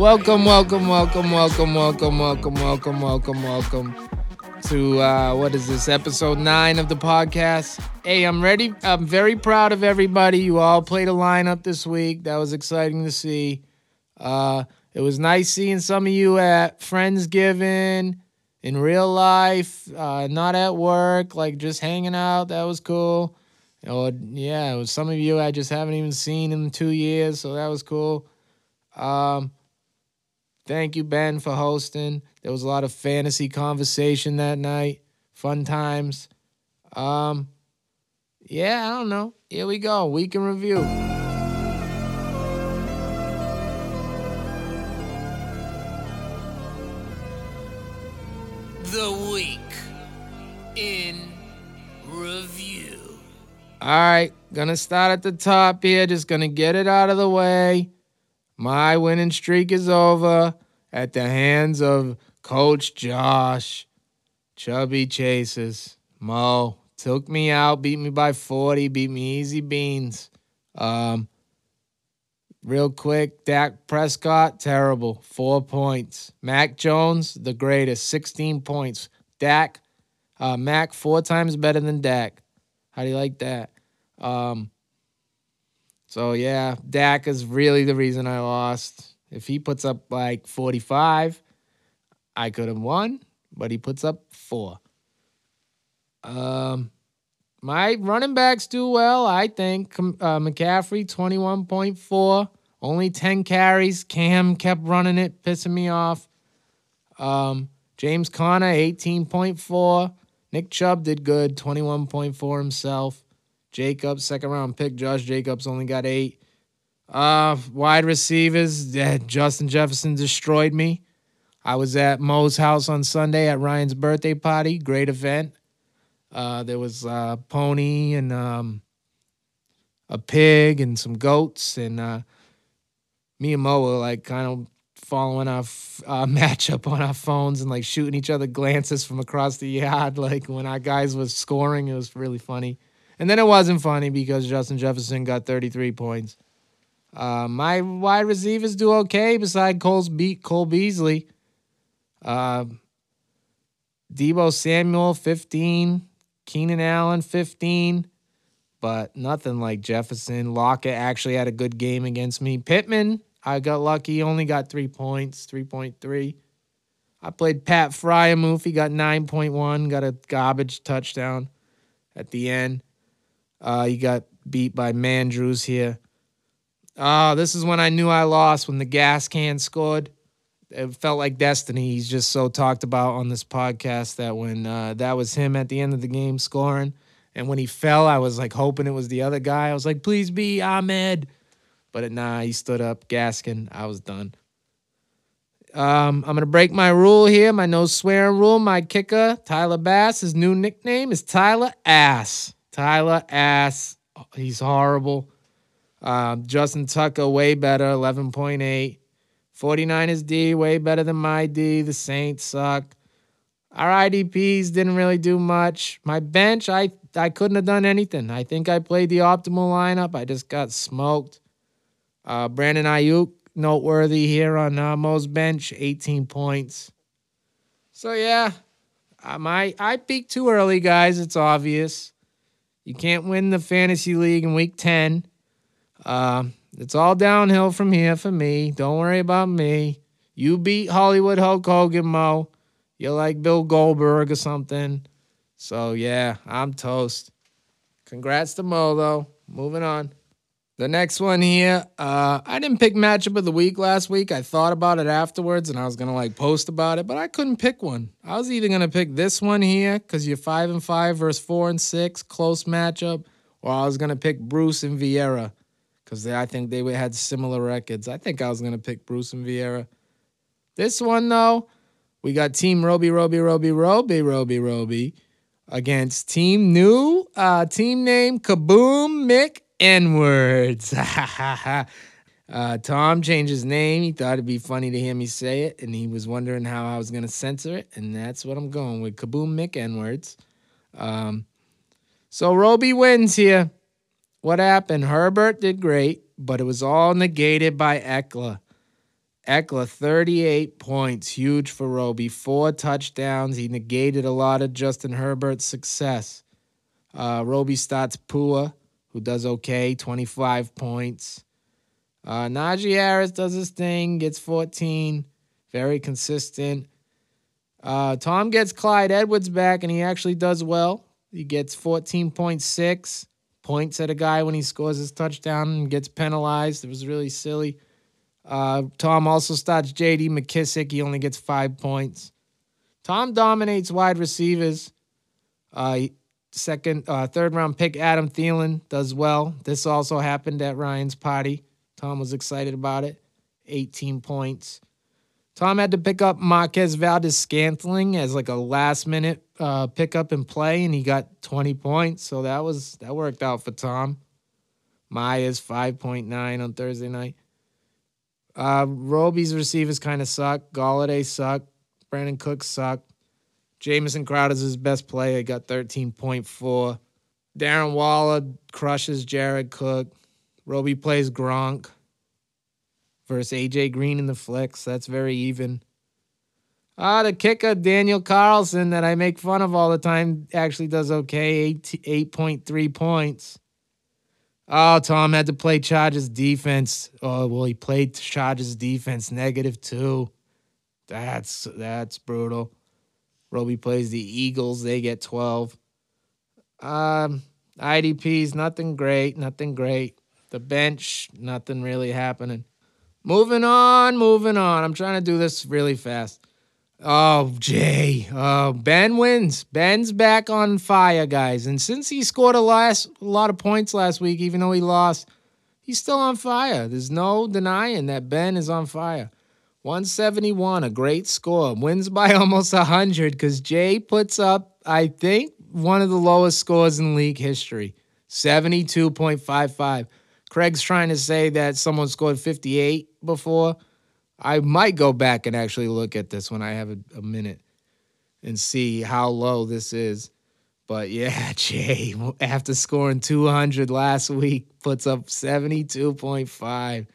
Welcome, welcome, welcome, welcome, welcome, welcome, welcome, welcome, welcome to uh, what is this episode nine of the podcast? Hey, I'm ready. I'm very proud of everybody. You all played a lineup this week. That was exciting to see. Uh, it was nice seeing some of you at Friendsgiving in real life, uh, not at work, like just hanging out. That was cool. Or yeah, it was some of you I just haven't even seen in two years, so that was cool. Um, thank you, Ben, for hosting. There was a lot of fantasy conversation that night, fun times. Um, yeah, I don't know. Here we go. Week in review. The week in review. All right, gonna start at the top here. Just gonna get it out of the way. My winning streak is over at the hands of Coach Josh. Chubby Chases. Mo took me out, beat me by 40, beat me easy beans. Um, real quick, Dak Prescott, terrible. Four points. Mac Jones, the greatest, 16 points. Dak, uh, Mac, four times better than Dak. How do you like that? Um, so yeah, Dak is really the reason I lost. If he puts up like 45, I could have won, but he puts up four. Um, my running backs do well, I think. Uh, McCaffrey, 21.4, only 10 carries. Cam kept running it, pissing me off. Um, James Conner, 18.4. Nick Chubb did good, 21.4 himself. Jacobs, second round pick. Josh Jacobs only got eight. Uh, wide receivers, yeah, Justin Jefferson destroyed me. I was at Mo's house on Sunday at Ryan's birthday party. Great event. Uh, there was a pony and um, a pig and some goats, and uh, me and Mo were like kind of following our f- uh, matchup on our phones and like shooting each other glances from across the yard. Like when our guys was scoring, it was really funny. And then it wasn't funny because Justin Jefferson got 33 points. Uh, my wide receivers do okay beside Cole's beat Cole Beasley. Uh, Deebo Samuel 15, Keenan Allen 15, but nothing like Jefferson. Lockett actually had a good game against me. Pittman, I got lucky, only got three points, 3.3. I played Pat Freiermuth. He got 9.1, got a garbage touchdown at the end. Uh, he got beat by Mandrews here. Oh, this is when I knew I lost when the Gaskin scored. It felt like destiny. He's just so talked about on this podcast that when uh, that was him at the end of the game scoring, and when he fell, I was like hoping it was the other guy. I was like, please be Ahmed. But nah, he stood up, Gaskin. I was done. Um, I'm gonna break my rule here, my no swearing rule. My kicker, Tyler Bass, his new nickname is Tyler Ass. Tyler Ass. He's horrible. Um, Justin Tucker, way better, 11.8. 49ers D, way better than my D. The Saints suck. Our IDPs didn't really do much. My bench, I I couldn't have done anything. I think I played the optimal lineup. I just got smoked. Uh, Brandon Aiyuk, noteworthy here on uh, Mo's bench, 18 points. So yeah, I I peaked too early, guys. It's obvious. You can't win the fantasy league in week 10. Uh, it's all downhill from here for me. Don't worry about me. You beat Hollywood Hulk Hogan, Mo. You're like Bill Goldberg or something. So yeah, I'm toast. Congrats to Mo though. Moving on. The next one here, uh, I didn't pick matchup of the week last week. I thought about it afterwards and I was gonna like post about it, but I couldn't pick one. I was either gonna pick this one here, because you're five and five versus four and six, close matchup, or I was gonna pick Bruce and Vieira because I think they had similar records. I think I was to pick Bruce and Vieira. This one, though, we got Team Roby, Roby, Roby, Roby, Roby, Roby against Team New, uh, team name Kaboom Mick N words. uh, Tom changed his name. He thought it'd be funny to hear me say it, and he was wondering how I was going to censor it, and that's what I'm going with Kaboom Mick N words. Um, so Roby wins here. What happened? Herbert did great, but it was all negated by Ekeler. Eckler, 38 points, huge for Roby. Four touchdowns. He negated a lot of Justin Herbert's success. Uh, Roby starts Pua, who does okay, 25 points. Uh, Najee Harris does his thing, gets 14, very consistent. Uh, Tom gets Clyde Edwards back, and he actually does well. He gets 14.6 points at a guy when he scores his touchdown and gets penalized. It was really silly. Uh, Tom also starts J.D. McKissic. He only gets five points. Tom dominates wide receivers. Uh, second, uh, third round pick Adam Thielen does well. This also happened at Ryan's party. Tom was excited about it. 18 points. Tom had to pick up Marquez Valdes Scantling as like a last minute uh, pickup and play, and he got 20 points. So that was that worked out for Tom. Myers 5.9 on Thursday night. Uh, Roby's receivers kind of suck. Golladay suck. Brandin Cook suck. Jamison Crowder's his best player. Got 13.4. Darren Waller crushes Jared Cook. Roby plays Gronk versus AJ Green in the flex. That's very even. Ah, the kicker, Daniel Carlson, that I make fun of all the time, actually does okay. 8, 8.3 points. Oh, Tom had to play Chargers defense. Oh, well, he played Chargers defense negative two. That's that's brutal. Roby plays the Eagles. They get 12. Um, IDPs, nothing great, nothing great. The bench, nothing really happening. Moving on, moving on. I'm trying to do this really fast. Oh, Jay. Oh, Ben wins. Ben's back on fire, guys. And since he scored a last a lot of points last week, even though he lost, he's still on fire. There's no denying that Ben is on fire. 171, a great score. Wins by almost 100 because Jay puts up, I think, one of the lowest scores in league history 72.55. Craig's trying to say that someone scored 58 before. I might go back and actually look at this when I have a, a minute and see how low this is. But yeah, Jay, after scoring 200 last week, puts up 72.5.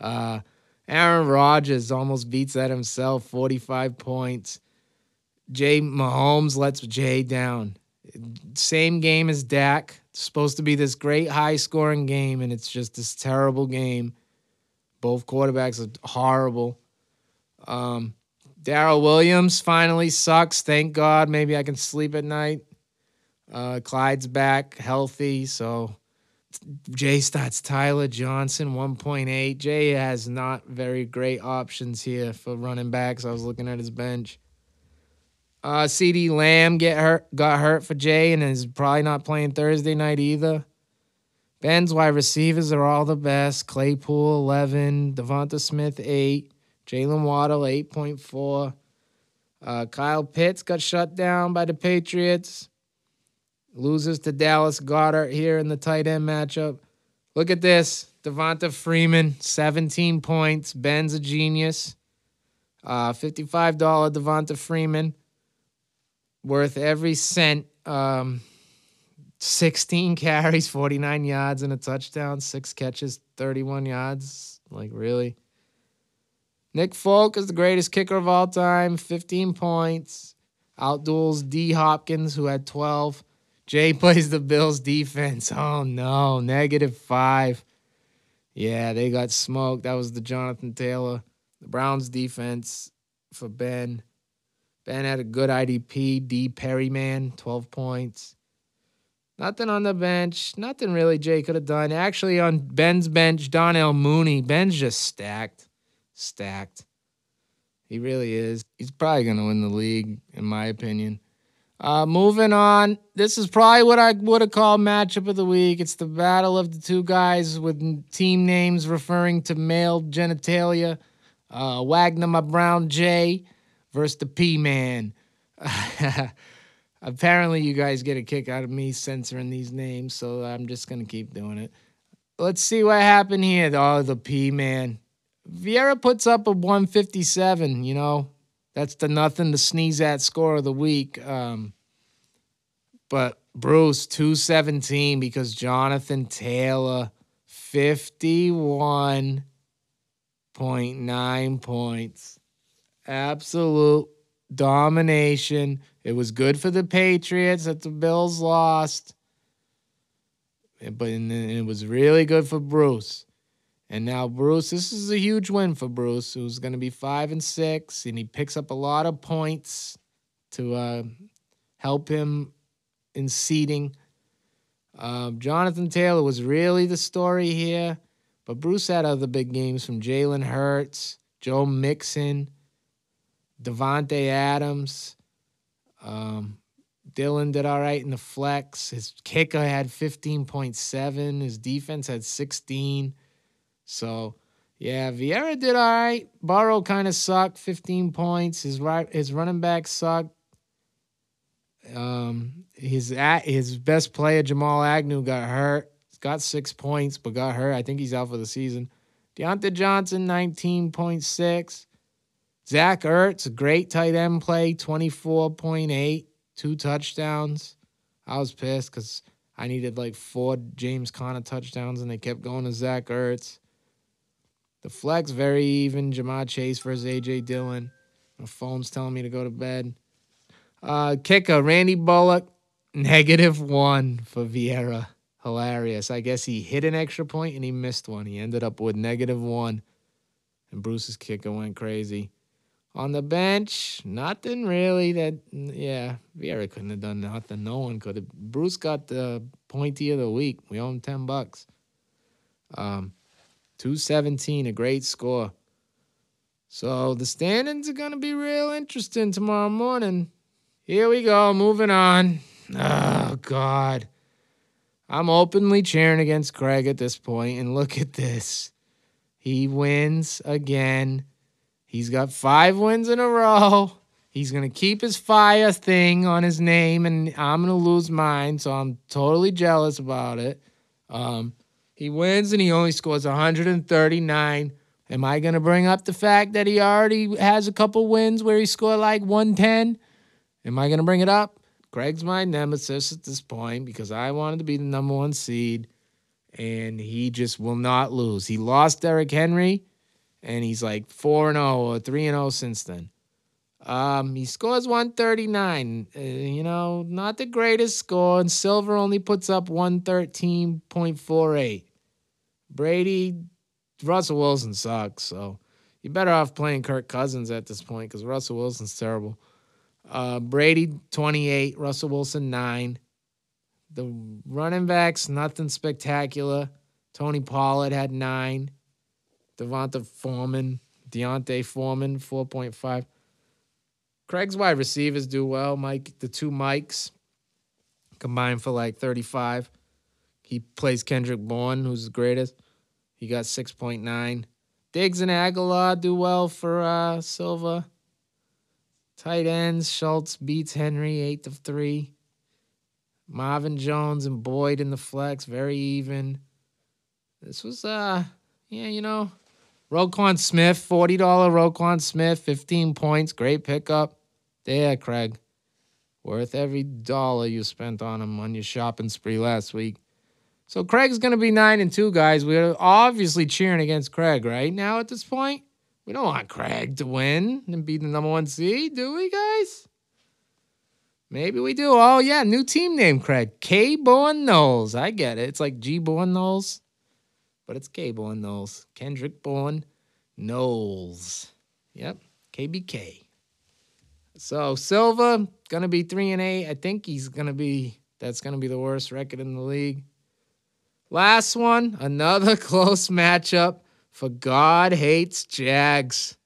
Uh, Aaron Rodgers almost beats that himself, 45 points. Jay Mahomes lets Jay down. Same game as Dak. It's supposed to be this great high scoring game, and it's just this terrible game. Both quarterbacks are horrible. Um, Darrel Williams finally sucks. Thank God. Maybe I can sleep at night. Uh, Clyde's back healthy. So Jay starts Tyler Johnson, 1.8. Jay has not very great options here for running backs. I was looking at his bench. Uh, CeeDee Lamb get hurt, got hurt for Jay and is probably not playing Thursday night either. Ben's wide receivers are all the best. Claypool, 11. Devonta Smith, 8. Jaylen Waddle, 8.4. Uh, Kyle Pitts got shut down by the Patriots. Loses to Dallas Goedert here in the tight end matchup. Look at this. Devonta Freeman, 17 points. Ben's a genius. Uh, $55 Devonta Freeman. Worth every cent. Um, 16 carries, 49 yards, and a touchdown, six catches, 31 yards. Like, really? Nick Folk is the greatest kicker of all time, 15 points. Outduels D. Hopkins, who had 12. Jay plays the Bills defense. Oh, no, negative five. Yeah, they got smoked. That was the Jonathan Taylor. The Browns defense for Ben. Ben had a good IDP. D. Perryman, 12 points. Nothing on the bench. Nothing really Jay could have done. Actually, on Ben's bench, Darnell Mooney. Ben's just stacked. Stacked. He really is. He's probably going to win the league, in my opinion. Uh, moving on. This is probably what I would have called matchup of the week. It's the battle of the two guys with team names referring to male genitalia. Uh, Wagner, my brown J versus the P Man. Apparently, you guys get a kick out of me censoring these names, so I'm just gonna keep doing it. Let's see what happened here. Oh, the P man. Vieira puts up a 157. You know, that's the nothing to sneeze at score of the week. Um, but Bruce 217 because Jonathan Taylor 51.9 points. Absolute domination. It was good for the Patriots that the Bills lost. But it was really good for Bruce. And now Bruce, this is a huge win for Bruce, who's going to be five and six, and he picks up a lot of points to uh, help him in seeding. Uh, Jonathan Taylor was really the story here, but Bruce had other big games from Jalen Hurts, Joe Mixon, Davante Adams. Um, Dillon did all right in the flex. His kicker had 15.7. His defense had 16. So, yeah, Vieira did all right. Burrow kind of sucked, 15 points. His right, his running back sucked. Um, his his best player Jamal Agnew got hurt. He's Got six points, but got hurt. I think he's out for the season. Diontae Johnson, 19.6. Zach Ertz, great tight end play, 24.8, two touchdowns. I was pissed because I needed like four James Conner touchdowns and they kept going to Zach Ertz. The flex very even. Ja'Marr Chase versus AJ Dillon. My phone's telling me to go to bed. Uh, kicker Randy Bullock, negative one for Vieira. Hilarious. I guess he hit an extra point and he missed one. He ended up with negative one. And Bruce's kicker went crazy. On the bench, nothing really that, yeah, Vieira couldn't have done nothing. No one could have. Bruce got the pointy of the week. We owe him 10 bucks. Um, 217, a great score. So the standings are going to be real interesting tomorrow morning. Here we go, moving on. Oh, God. I'm openly cheering against Craig at this point, and look at this. He wins again. He's got five wins in a row. He's going to keep his fire thing on his name, and I'm going to lose mine, so I'm totally jealous about it. Um, he wins and he only scores 139. Am I going to bring up the fact that he already has a couple wins where he scored like 110? Am I going to bring it up? Craig's my nemesis at this point because I wanted to be the number one seed and he just will not lose. He lost Derrick Henry and he's like 4 0 or 3 0 since then. Um, he scores 139. Uh, you know, not the greatest score, and Silver only puts up 113.48. Brady, Russell Wilson sucks, so you're better off playing Kirk Cousins at this point because Russell Wilson's terrible. Uh, Brady 28, Russell Wilson 9. The running backs, nothing spectacular. Tony Pollard had 9. Devonta Foreman, D'Onta Foreman 4.5. Craig's wide receivers do well. Mike, the two Mikes combined for like 35. He plays Kendrick Bourne, who's the greatest. He got 6.9. Diggs and Aguilar do well for uh, Silva. Tight ends, Schultz beats Henry, 8 of 3. Marvin Jones and Boyd in the flex, very even. This was, uh, yeah, you know, Roquan Smith, $40 Roquan Smith, 15 points, great pickup. There, Craig. Worth every dollar you spent on him on your shopping spree last week. So Craig's going to be 9 and 2, guys. We're obviously cheering against Craig right now at this point. We don't want Craig to win and be the number one seed, do we, guys? Maybe we do. Oh, yeah, new team name, Craig. K Bourne Knowles. I get it. It's like G Bourne Knowles, but it's K Bourne Knowles. Kendrick Bourne Knowles. Yep, KBK. So Silva gonna be three and eight. I think he's gonna be that's gonna be the worst record in the league. Last one, another close matchup for God hates Jags.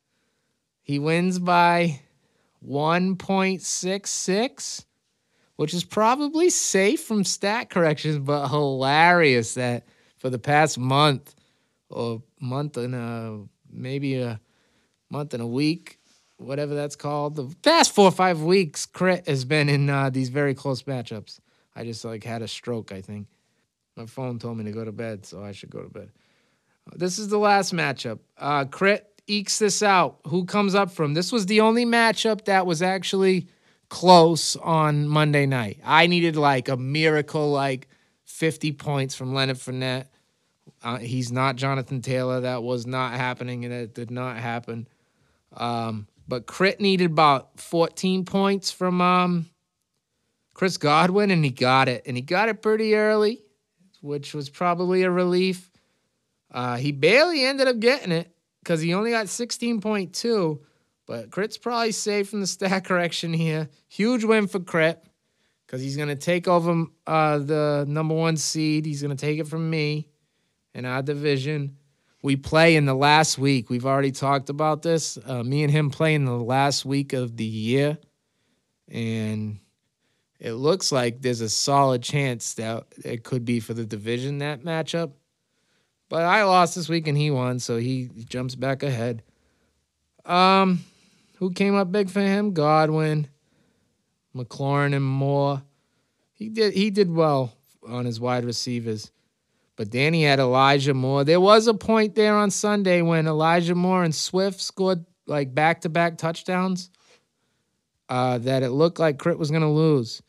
He wins by 1.66, which is probably safe from stat corrections, but hilarious that for the past month or month and a maybe a month and a week, whatever that's called. The past four or five weeks, Crit has been in uh, these very close matchups. I just like had a stroke, I think. My phone told me to go to bed, so I should go to bed. This is the last matchup. Uh, Crit ekes this out. Who comes up from? This was the only matchup that was actually close on Monday night. I needed like a miracle, like 50 points from Leonard Fournette Uh, he's not Jonathan Taylor. That was not happening, and it did not happen. Um, but Crit needed about 14 points from um, Chris Godwin, and he got it. And he got it pretty early, which was probably a relief. Uh, he barely ended up getting it because he only got 16.2. But Crit's probably safe from the stat correction here. Huge win for Crit because he's going to take over uh, the number one seed. He's going to take it from me in our division. We play in the last week. We've already talked about this. Uh, me and him play in the last week of the year. And it looks like there's a solid chance that it could be for the division, that matchup. But I lost this week and he won, so he jumps back ahead. Um, who came up big for him? Godwin, McLaurin, and Moore. He did he did well on his wide receivers. But Danny had Elijah Moore. There was a point there on Sunday when Elijah Moore and Swift scored like back to back touchdowns uh, that it looked like Crit was going to lose.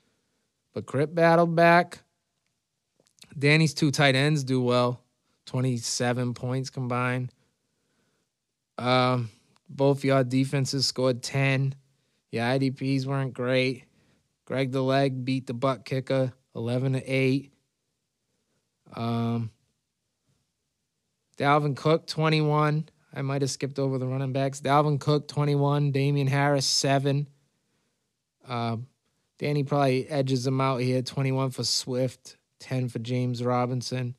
But Crit battled back. Danny's two tight ends do well 27 points combined. Um, both your defenses scored 10. Your IDPs weren't great. Greg the Leg beat the butt kicker 11 to 8. Um, Dalvin Cook, 21. I might have skipped over the running backs. Dalvin Cook, 21. Damien Harris, 7. Uh, Danny probably edges him out here 21 for Swift, 10 for James Robinson.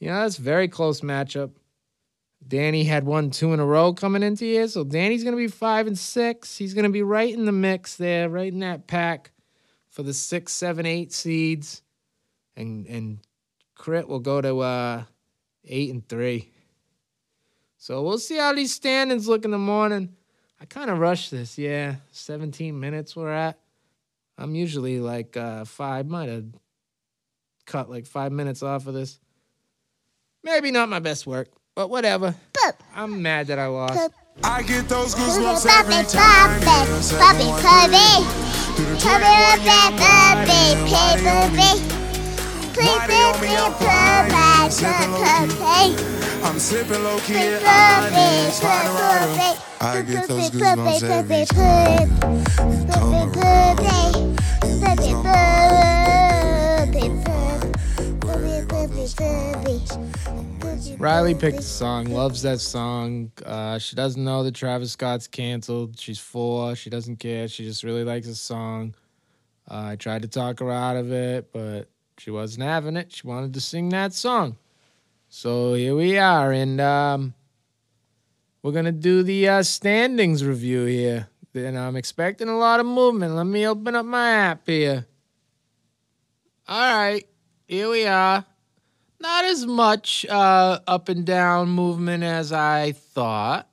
Yeah, that's a very close matchup. Danny had one, two in a row coming into here, so Danny's gonna be five and six. He's gonna be right in the mix there, right in that pack for the six, seven, eight seeds, and and Crit will go to uh, eight and three. So we'll see how these standings look in the morning. I kind of rushed this, yeah. 17 minutes we're at. I'm usually like uh, five, might have cut like five minutes off of this. Maybe not my best work, but whatever. I'm mad that I lost. I get those goosebumps every time. Puppy, puppy, puppy, puppy, puppy, puppy. I'm sipping low key at Onyx, Colorado. I get those goosebumps every time. Riley picked the song, loves that song. Uh, she doesn't know that Travis Scott's canceled. She's four. She doesn't care. She just really likes the song. Uh, I tried to talk her out of it, but she wasn't having it. She wanted to sing that song. So here we are, and um, we're gonna do the uh, standings review here. And I'm expecting a lot of movement. Let me open up my app here. All right, here we are. Not as much uh, up and down movement as I thought,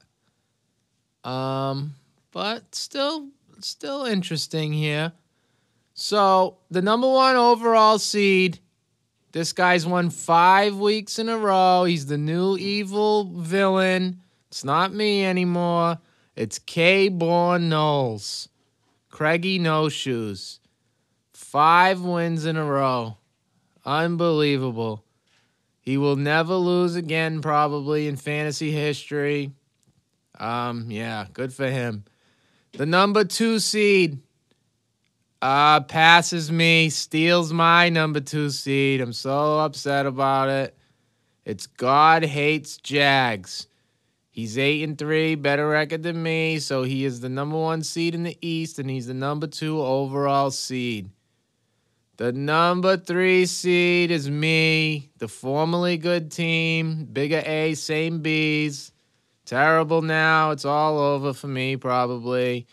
um, but still, still interesting here. So the number one overall seed, this guy's won five weeks in a row. He's the new evil villain. It's not me anymore. It's K Born Knowles. Craigie No Shoes. Five wins in a row. Unbelievable. He will never lose again, probably in fantasy history. Um, yeah, good for him. The number two seed, uh, passes me, steals my number two seed. I'm so upset about it. It's God hates Jags. He's eight and three, better record than me, so he is the number one seed in the East, and he's the number two overall seed. The number three seed is me, the formerly good team, bigger A, same B's. Terrible now. It's all over for me, probably.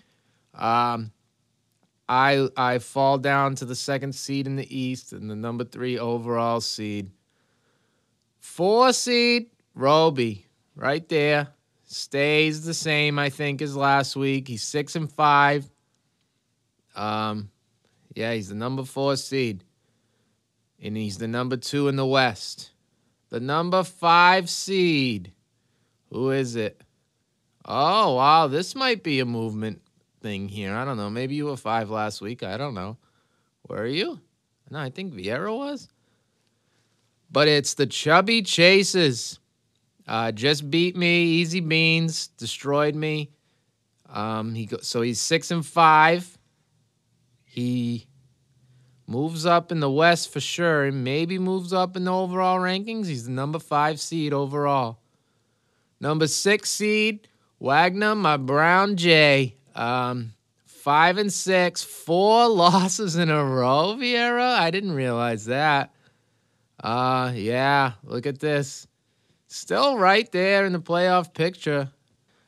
Um, I I fall down to the second seed in the East and the number three overall seed. Four seed, Roby, right there. Stays the same, I think, as last week. He's six and five. Um, yeah, he's the number four seed. And he's the number two in the West. The number five seed. Who is it? Oh, wow, this might be a movement thing here. I don't know. Maybe you were five last week. I don't know. Were you? No, I think Vieira was. but it's the Chubby Chasers. Uh, just beat me, easy beans, destroyed me. Um, he go, so he's six and five. He moves up in the West for sure, maybe moves up in the overall rankings. He's the number five seed overall. Number six seed, Wagner, my Brown J. Um, five and six, four losses in a row, Vieira. I didn't realize that. Uh, yeah, look at this. Still right there in the playoff picture.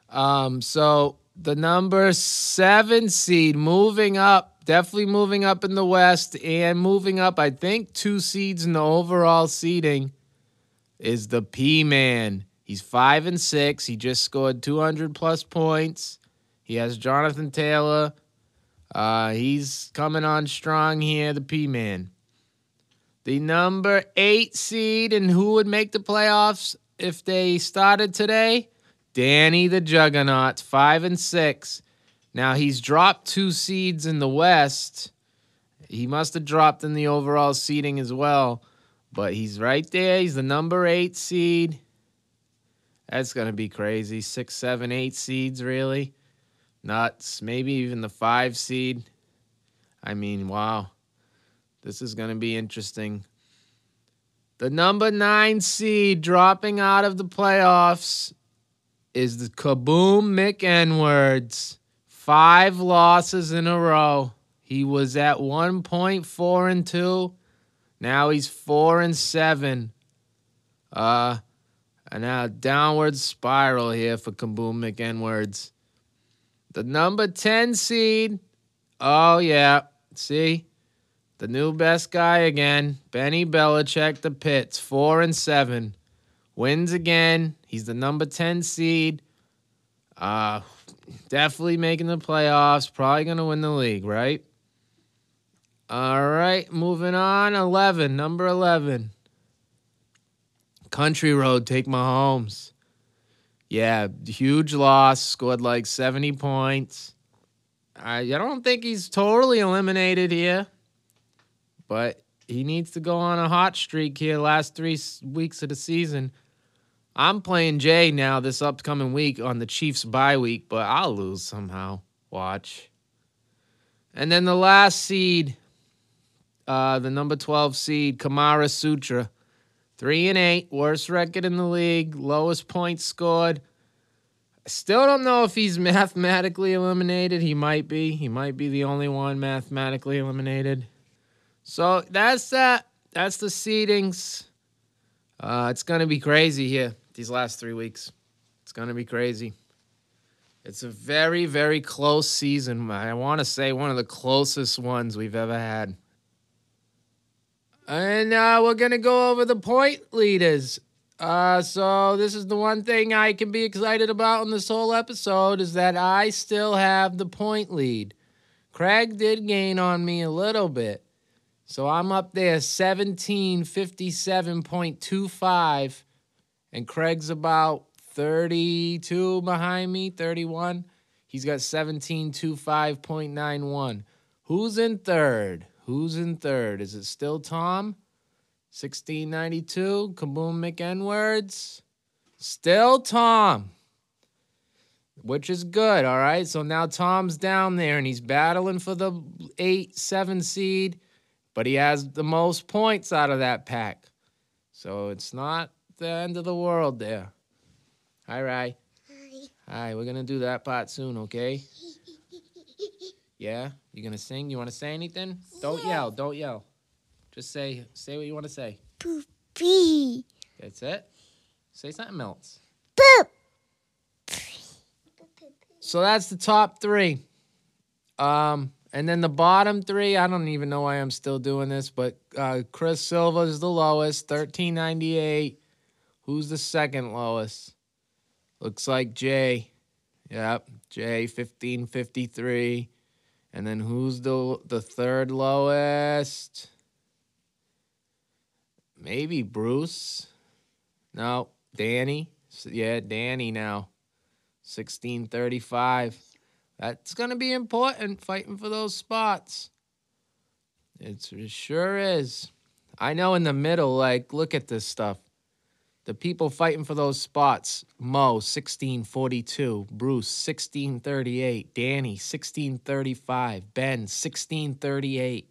Um, so the number seven seed moving up, definitely moving up in the West and moving up, I think, two seeds in the overall seeding is the P Man. He's five and six. He just scored 200 plus points. He has Jonathan Taylor. Uh, he's coming on strong here, the P Man. The number eight seed, and who would make the playoffs if they started today? Danny the Juggernaut, five and six. Now he's dropped two seeds in the West. He must have dropped in the overall seeding as well, but he's right there. He's the number eight seed. That's gonna be crazy. Six, seven, eight seeds, really? Nuts. Maybe even the five seed. I mean, wow. This is gonna be interesting. The number nine seed dropping out of the playoffs is the Kaboom Mick Edwards. Five losses in a row. He was at one point four and two. Now he's four and seven. Uh and now downward spiral here for Kaboom Mick Edwards. The number 10 seed. Oh yeah. See? The new best guy again. Benny Belichick, the Pits, four and seven. Wins again. He's the number 10 seed. Uh, definitely making the playoffs. Probably going to win the league, right? All right, moving on. 11, number 11. Country Road, take Mahomes. Yeah, huge loss. Scored like 70 points. I don't think he's totally eliminated here, but he needs to go on a hot streak here last three weeks of the season. I'm playing Jay now this upcoming week on the Chiefs bye week, but I'll lose somehow. Watch. And then the last seed, uh, the number 12 seed, Kamara Sutra. Three and eight, worst record in the league, lowest points scored. I still don't know if he's mathematically eliminated. He might be. He might be the only one mathematically eliminated. So that's that. That's the seedings. Uh, it's gonna be crazy here these last three weeks. It's going to be crazy. It's a very, very close season. I want to say one of the closest ones we've ever had. And uh, we're going to go over the point leaders. Uh, so this is the one thing I can be excited about in this whole episode is that I still have the point lead. Craig did gain on me a little bit. So I'm up there 1757.25 and Craig's about 32 behind me, 31. He's got 1725.91. Who's in third? Who's in third? Is it still Tom? 1692, Kaboom Mick Edwards. Still Tom, which is good. All right. So now Tom's down there and he's battling for the 8 7 seed, but he has the most points out of that pack. So it's not the end of the world there. Hi, Rai. Hi. Hi, we're going to do that part soon, okay? Yeah? You going to sing? You want to say anything? Don't yeah. yell. Don't yell. Just say say what you want to say. Poopy. That's it. Say something else. Poop. So that's the top three. Um, and then the bottom three, I don't even know why I'm still doing this, but uh, Chris Silva is the lowest, thirteen ninety eight. Who's the second lowest? Looks like Jay. Yep, Jay, 1553. And then who's the the third lowest? Maybe Bruce. No, Danny. Yeah, Danny now. 1635. That's going to be important fighting for those spots. It's, it sure is. I know in the middle, like, look at this stuff. The people fighting for those spots Mo, 1642. Bruce, 1638. Danny, 1635. Ben, 1638.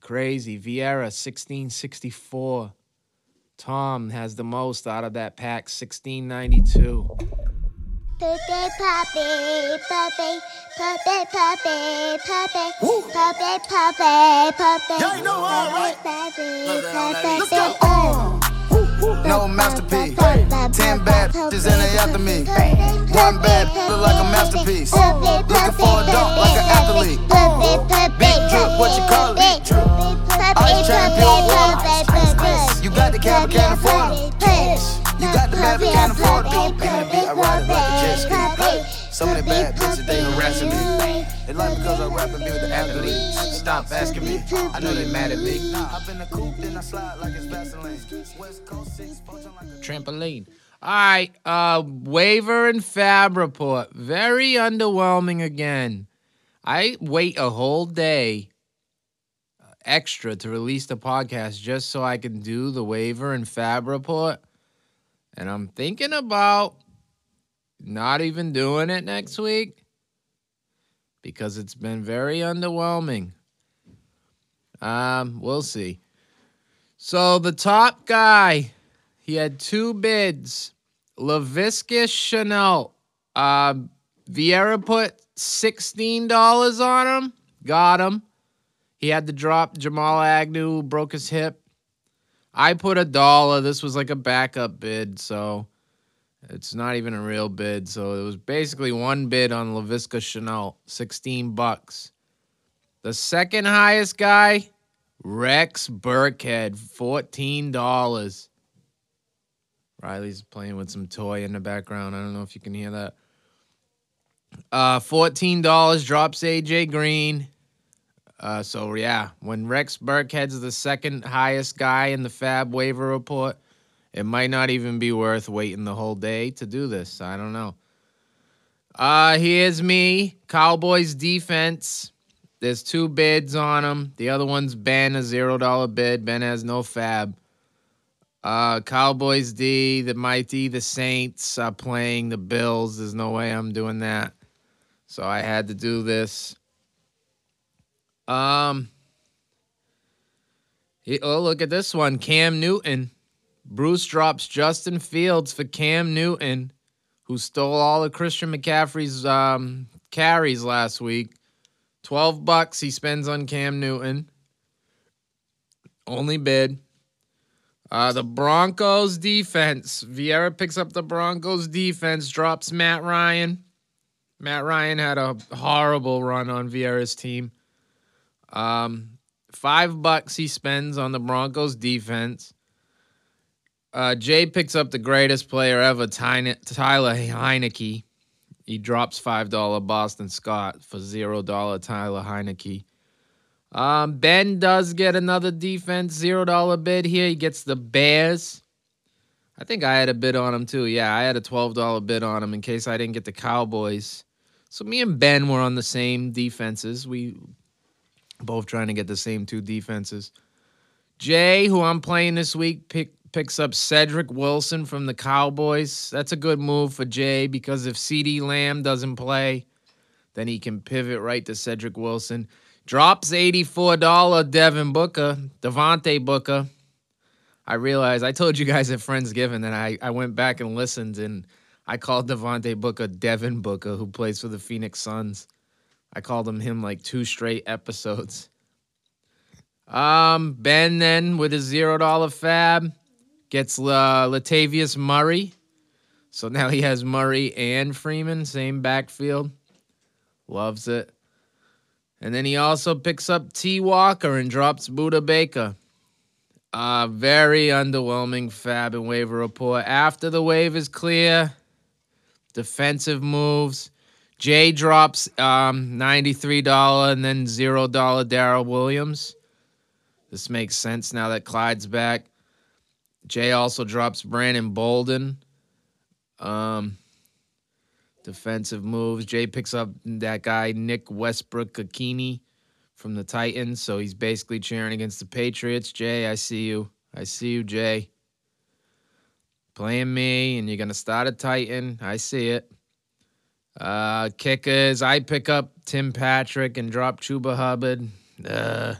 Crazy. Vieira, 1664. Tom has the most out of that pack, 1692. Puppy, puppy, puppy, puppy, puppy, puppy, puppy, puppy, puppy. Y'all know all right. Puppy, Let's puppy, go. No masterpiece. Ten bad bitches and they after me. One bad look like a masterpiece. Looking for a dunk like an athlete. Big drip, what you call it? Ice chain, pure water. You got the cab, can't afford it. You got the bad, can't afford it. Me the beat, I ride it like a jet ski. Of the bad bitches, they harassing me. They like because I rap and be with the athletes. Stop asking me. I know they mad at me. Up in the coupe, then I slide like it's Vaseline. West Coast 6, poaching like a Trampoline. All right, uh, waiver and fab report. Very underwhelming again. I wait a whole day uh, extra to release the podcast just so I can do the waiver and fab report. And I'm thinking about not even doing it next week because it's been very underwhelming. Um, we'll see. So the top guy, he had two bids. Laviska Shenault. Um, Vieira put sixteen dollars on him. Got him. He had to drop Jamal Agnew, broke his hip. I put a dollar. This was like a backup bid, so it's not even a real bid. So it was basically one bid on Laviska Shenault, sixteen bucks. The second highest guy, Rex Burkhead, fourteen dollars. Riley's playing with some toy in the background. I don't know if you can hear that. Uh, fourteen dollars drops AJ Green. Uh, so yeah, when Rex Burkhead's the second highest guy in the Fab waiver report, it might not even be worth waiting the whole day to do this. I don't know. Uh, here's me, Cowboys defense. There's two bids on them. The other one's Ben, a zero dollar bid. Ben has no Fab. Uh, Cowboys D, the Mighty, the Saints are playing the Bills. There's no way I'm doing that. So I had to do this. Um. oh, look at this one. Cam Newton. Bruce drops Justin Fields for Cam Newton, who stole all of Christian McCaffrey's um, carries last week. 12 bucks he spends on Cam Newton. Only bid. Uh, the Broncos defense. Vieira picks up the Broncos defense, drops Matt Ryan. Matt Ryan had a horrible run on Vieira's team. Um, five bucks he spends on the Broncos defense. Uh, Jay picks up the greatest player ever, Tyler Heinicke. He drops five dollar Boston Scott for zero dollar Tyler Heinicke. Um, ben does get another defense zero dollar bid here. He gets the Bears. I think I had a bid on him too. Yeah, I had a twelve dollar bid on him in case I didn't get the Cowboys. So me and Ben were on the same defenses. We both trying to get the same two defenses. Jay, who I'm playing this week, pick, picks up Cedric Wilson from the Cowboys. That's a good move for Jay because if CeeDee Lamb doesn't play, then he can pivot right to Cedric Wilson. Drops $84 Devin Booker, Devontae Booker. I realized I told you guys at Friendsgiving that I, I went back and listened and I called Devontae Booker Devin Booker, who plays for the Phoenix Suns. I called him him like two straight episodes. Um, Ben then with a zero dollar fab gets uh, Latavius Murray. So now he has Murray and Freeman, same backfield. Loves it. And then he also picks up T Walker and drops Budda Baker. Uh, very underwhelming fab and waiver report. After the wave is clear, defensive moves. Jay drops um, $93 and then $0 Darrel Williams. This makes sense now that Clyde's back. Jay also drops Brandon Bolden. Um, defensive moves. Jay picks up that guy, Nick Westbrook-Ikhine, from the Titans, so he's basically cheering against the Patriots. Jay, I see you. I see you, Jay. Playing me, and you're gonna start a Titan. I see it. Uh, kickers, I pick up Tim Patrick and drop Chuba Hubbard. Uh,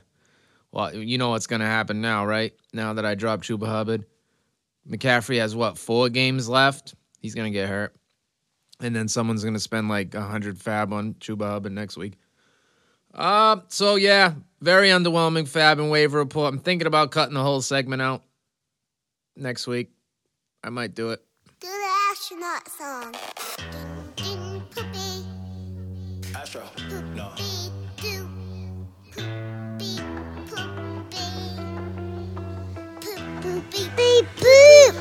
well, you know what's gonna happen now, right? Now that I drop Chuba Hubbard, McCaffrey has what four games left. He's gonna get hurt, and then someone's gonna spend like a hundred fab on Chuba Hubbard next week. Uh, so yeah, very underwhelming fab and waiver report. I'm thinking about cutting the whole segment out next week. I might do it. Do the astronaut song. Ding, poopy, Astro. No. poopy, doo. Poopy, poopy. Poop, poopy, beep, boop.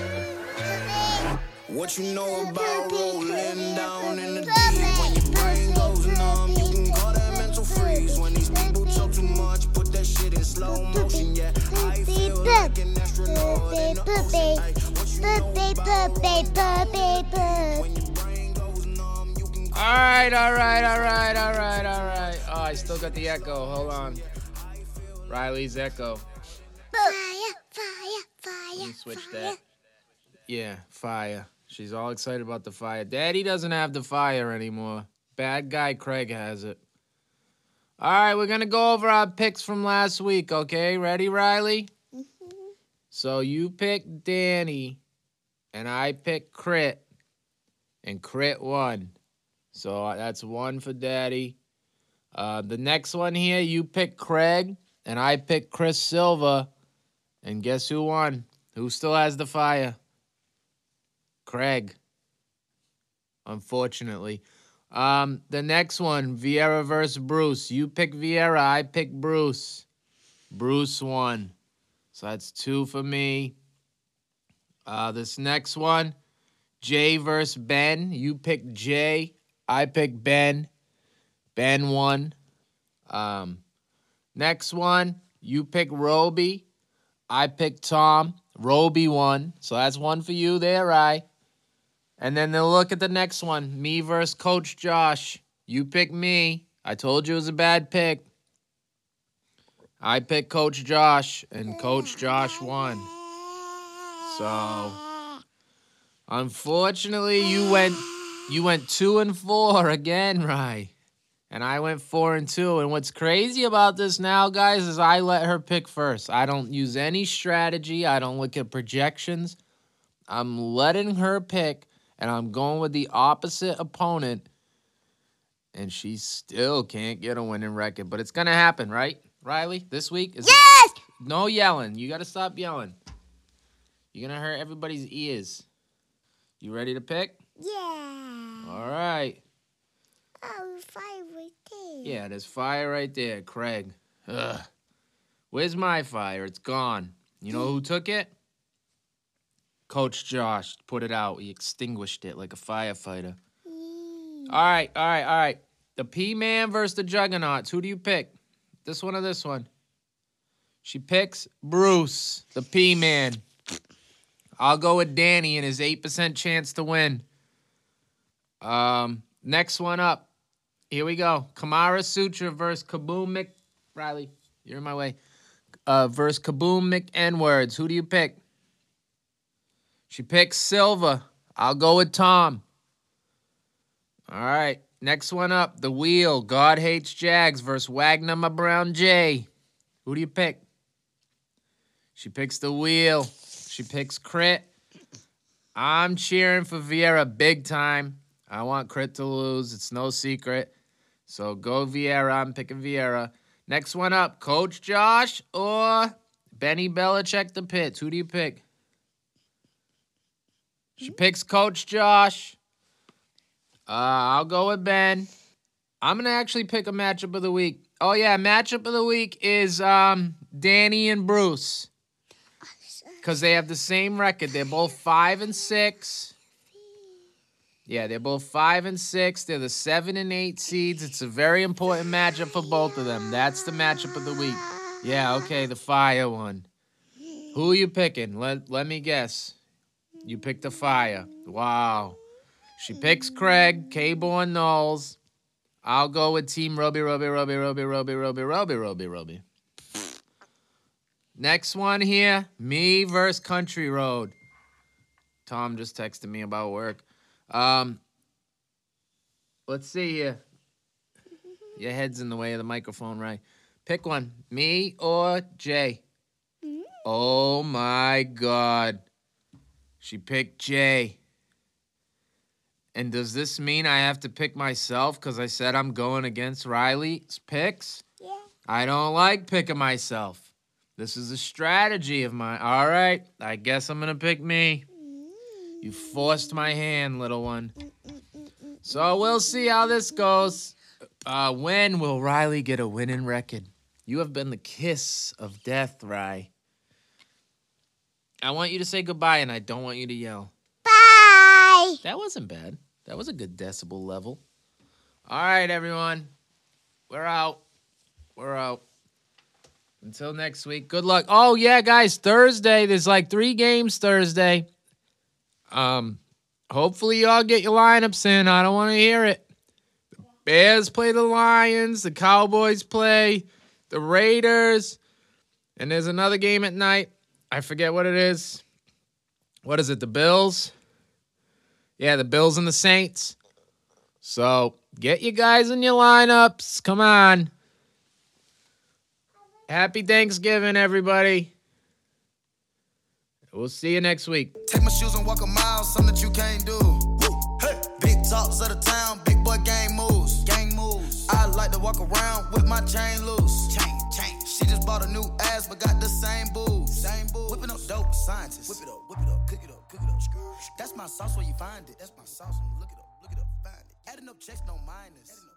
What you know about rolling down in the deep? When your brain goes numb, you can call that mental freeze. When these people talk too much, put that shit in slow motion. Yeah, I feel like an astronaut in the ocean. Ay, what you know about poopy, poopy, poop. when your brain goes numb, you can All right, all right, all right, all right, all right. Oh, I still got the echo. Hold on. Riley's echo. Let me switch fire. that. Yeah, fire. She's all excited about the fire. Daddy doesn't have the fire anymore. Bad guy Craig has it. All right, we're gonna go over our picks from last week. Okay, ready, Riley? So you picked Danny, and I picked Crit, and Crit won. So uh, that's one for Daddy. Uh, the next one here, you picked Craig, and I picked Chris Silva. And guess who won? Who still has the fire? Craig. Unfortunately. Um, the next one, Vieira versus Bruce. You pick Vieira, I pick Bruce. Bruce won. So that's two for me. Uh, this next one, Jay versus Ben. You pick Jay, I pick Ben. Ben won. Um, next one, you pick Roby. I pick Tom. Roby won. So that's one for you there, right? And then they'll look at the next one. Me versus Coach Josh. You pick me. I told you it was a bad pick. I picked Coach Josh, and Coach Josh won. So unfortunately you went you went two and four again, Rye. And I went four and two. And what's crazy about this now, guys, is I let her pick first. I don't use any strategy. I don't look at projections. I'm letting her pick, and I'm going with the opposite opponent. And she still can't get a winning record. But it's gonna happen, right, Riley? This week? Is Yes! no yelling. You gotta stop yelling. You're gonna hurt everybody's ears. You ready to pick? Yeah. All right. Oh, fire right there. Yeah, there's fire right there, Craig. Ugh. Where's my fire? It's gone. You know who took it? Coach Josh put it out. He extinguished it like a firefighter. All right, all right, all right. The P Man versus the Juggernauts. Who do you pick? This one or this one? She picks Bruce, the P Man. I'll go with Danny and his 8% chance to win. Um, next one up. Here we go. Kamara Sutra versus Kaboom Mc. Riley, you're in my way. Uh, versus Kaboom Mc N words. Who do you pick? She picks Silva. I'll go with Tom. All right. Next one up. The Wheel. God hates Jags versus Wagner my Brown J. Who do you pick? She picks the Wheel. She picks Crit. I'm cheering for Vieira big time. I want Crit to lose. It's no secret. So go Vieira. I'm picking Vieira. Next one up, Coach Josh or Benny Belichick the Pits. Who do you pick? She picks Coach Josh. Uh, I'll go with Ben. I'm gonna actually pick a matchup of the week. Oh yeah, matchup of the week is um Danny and Bruce. Cause they have the same record. They're both five and six. Yeah, they're both five and six. They're the seven and eight seeds. It's a very important matchup for both of them. That's the matchup of the week. Yeah, okay, the fire one. Who are you picking? Let let me guess. You picked the fire. Wow. She picks Craig, K-Born Knowles. I'll go with Team Roby, Roby, Roby, Roby, Roby, Roby, Roby, Roby, Roby. Next one here, me versus Country Road. Tom just texted me about work. Um, let's see here. Your head's in the way of the microphone, right? Pick one, me or Jay. Oh my God. She picked Jay. And does this mean I have to pick myself because I said I'm going against Riley's picks? Yeah. I don't like picking myself. This is a strategy of mine. All right, I guess I'm going to pick me. You forced my hand, little one. So we'll see how this goes. Uh, when will Riley get a winning record? You have been the kiss of death, Rye. I want you to say goodbye and I don't want you to yell. Bye. That wasn't bad. That was a good decibel level. All right, everyone. We're out. We're out. Until next week. Good luck. Oh yeah, guys. Thursday. There's like three games Thursday. Um, hopefully y'all get your lineups in. I don't want to hear it. The Bears play the Lions. The Cowboys play the Raiders. And there's another game at night. I forget what it is. What is it? The Bills? Yeah, the Bills and the Saints. So get you guys in your lineups. Come on. Happy Thanksgiving, everybody. We'll see you next week. Take my shoes and walk a mile, something that you can't do. Hey. Big talks of the town, big boy gang moves. Gang moves. I like to walk around with my chain loose. Chain, chain. She just bought a new ass, but got the same boobs. Same boobs. Whipping up dope scientists. Whip it up, whip it up, cook it up, cook it up. That's my sauce where you find it. That's my sauce when you look it up, look it up, find it. Adding up checks, no minus.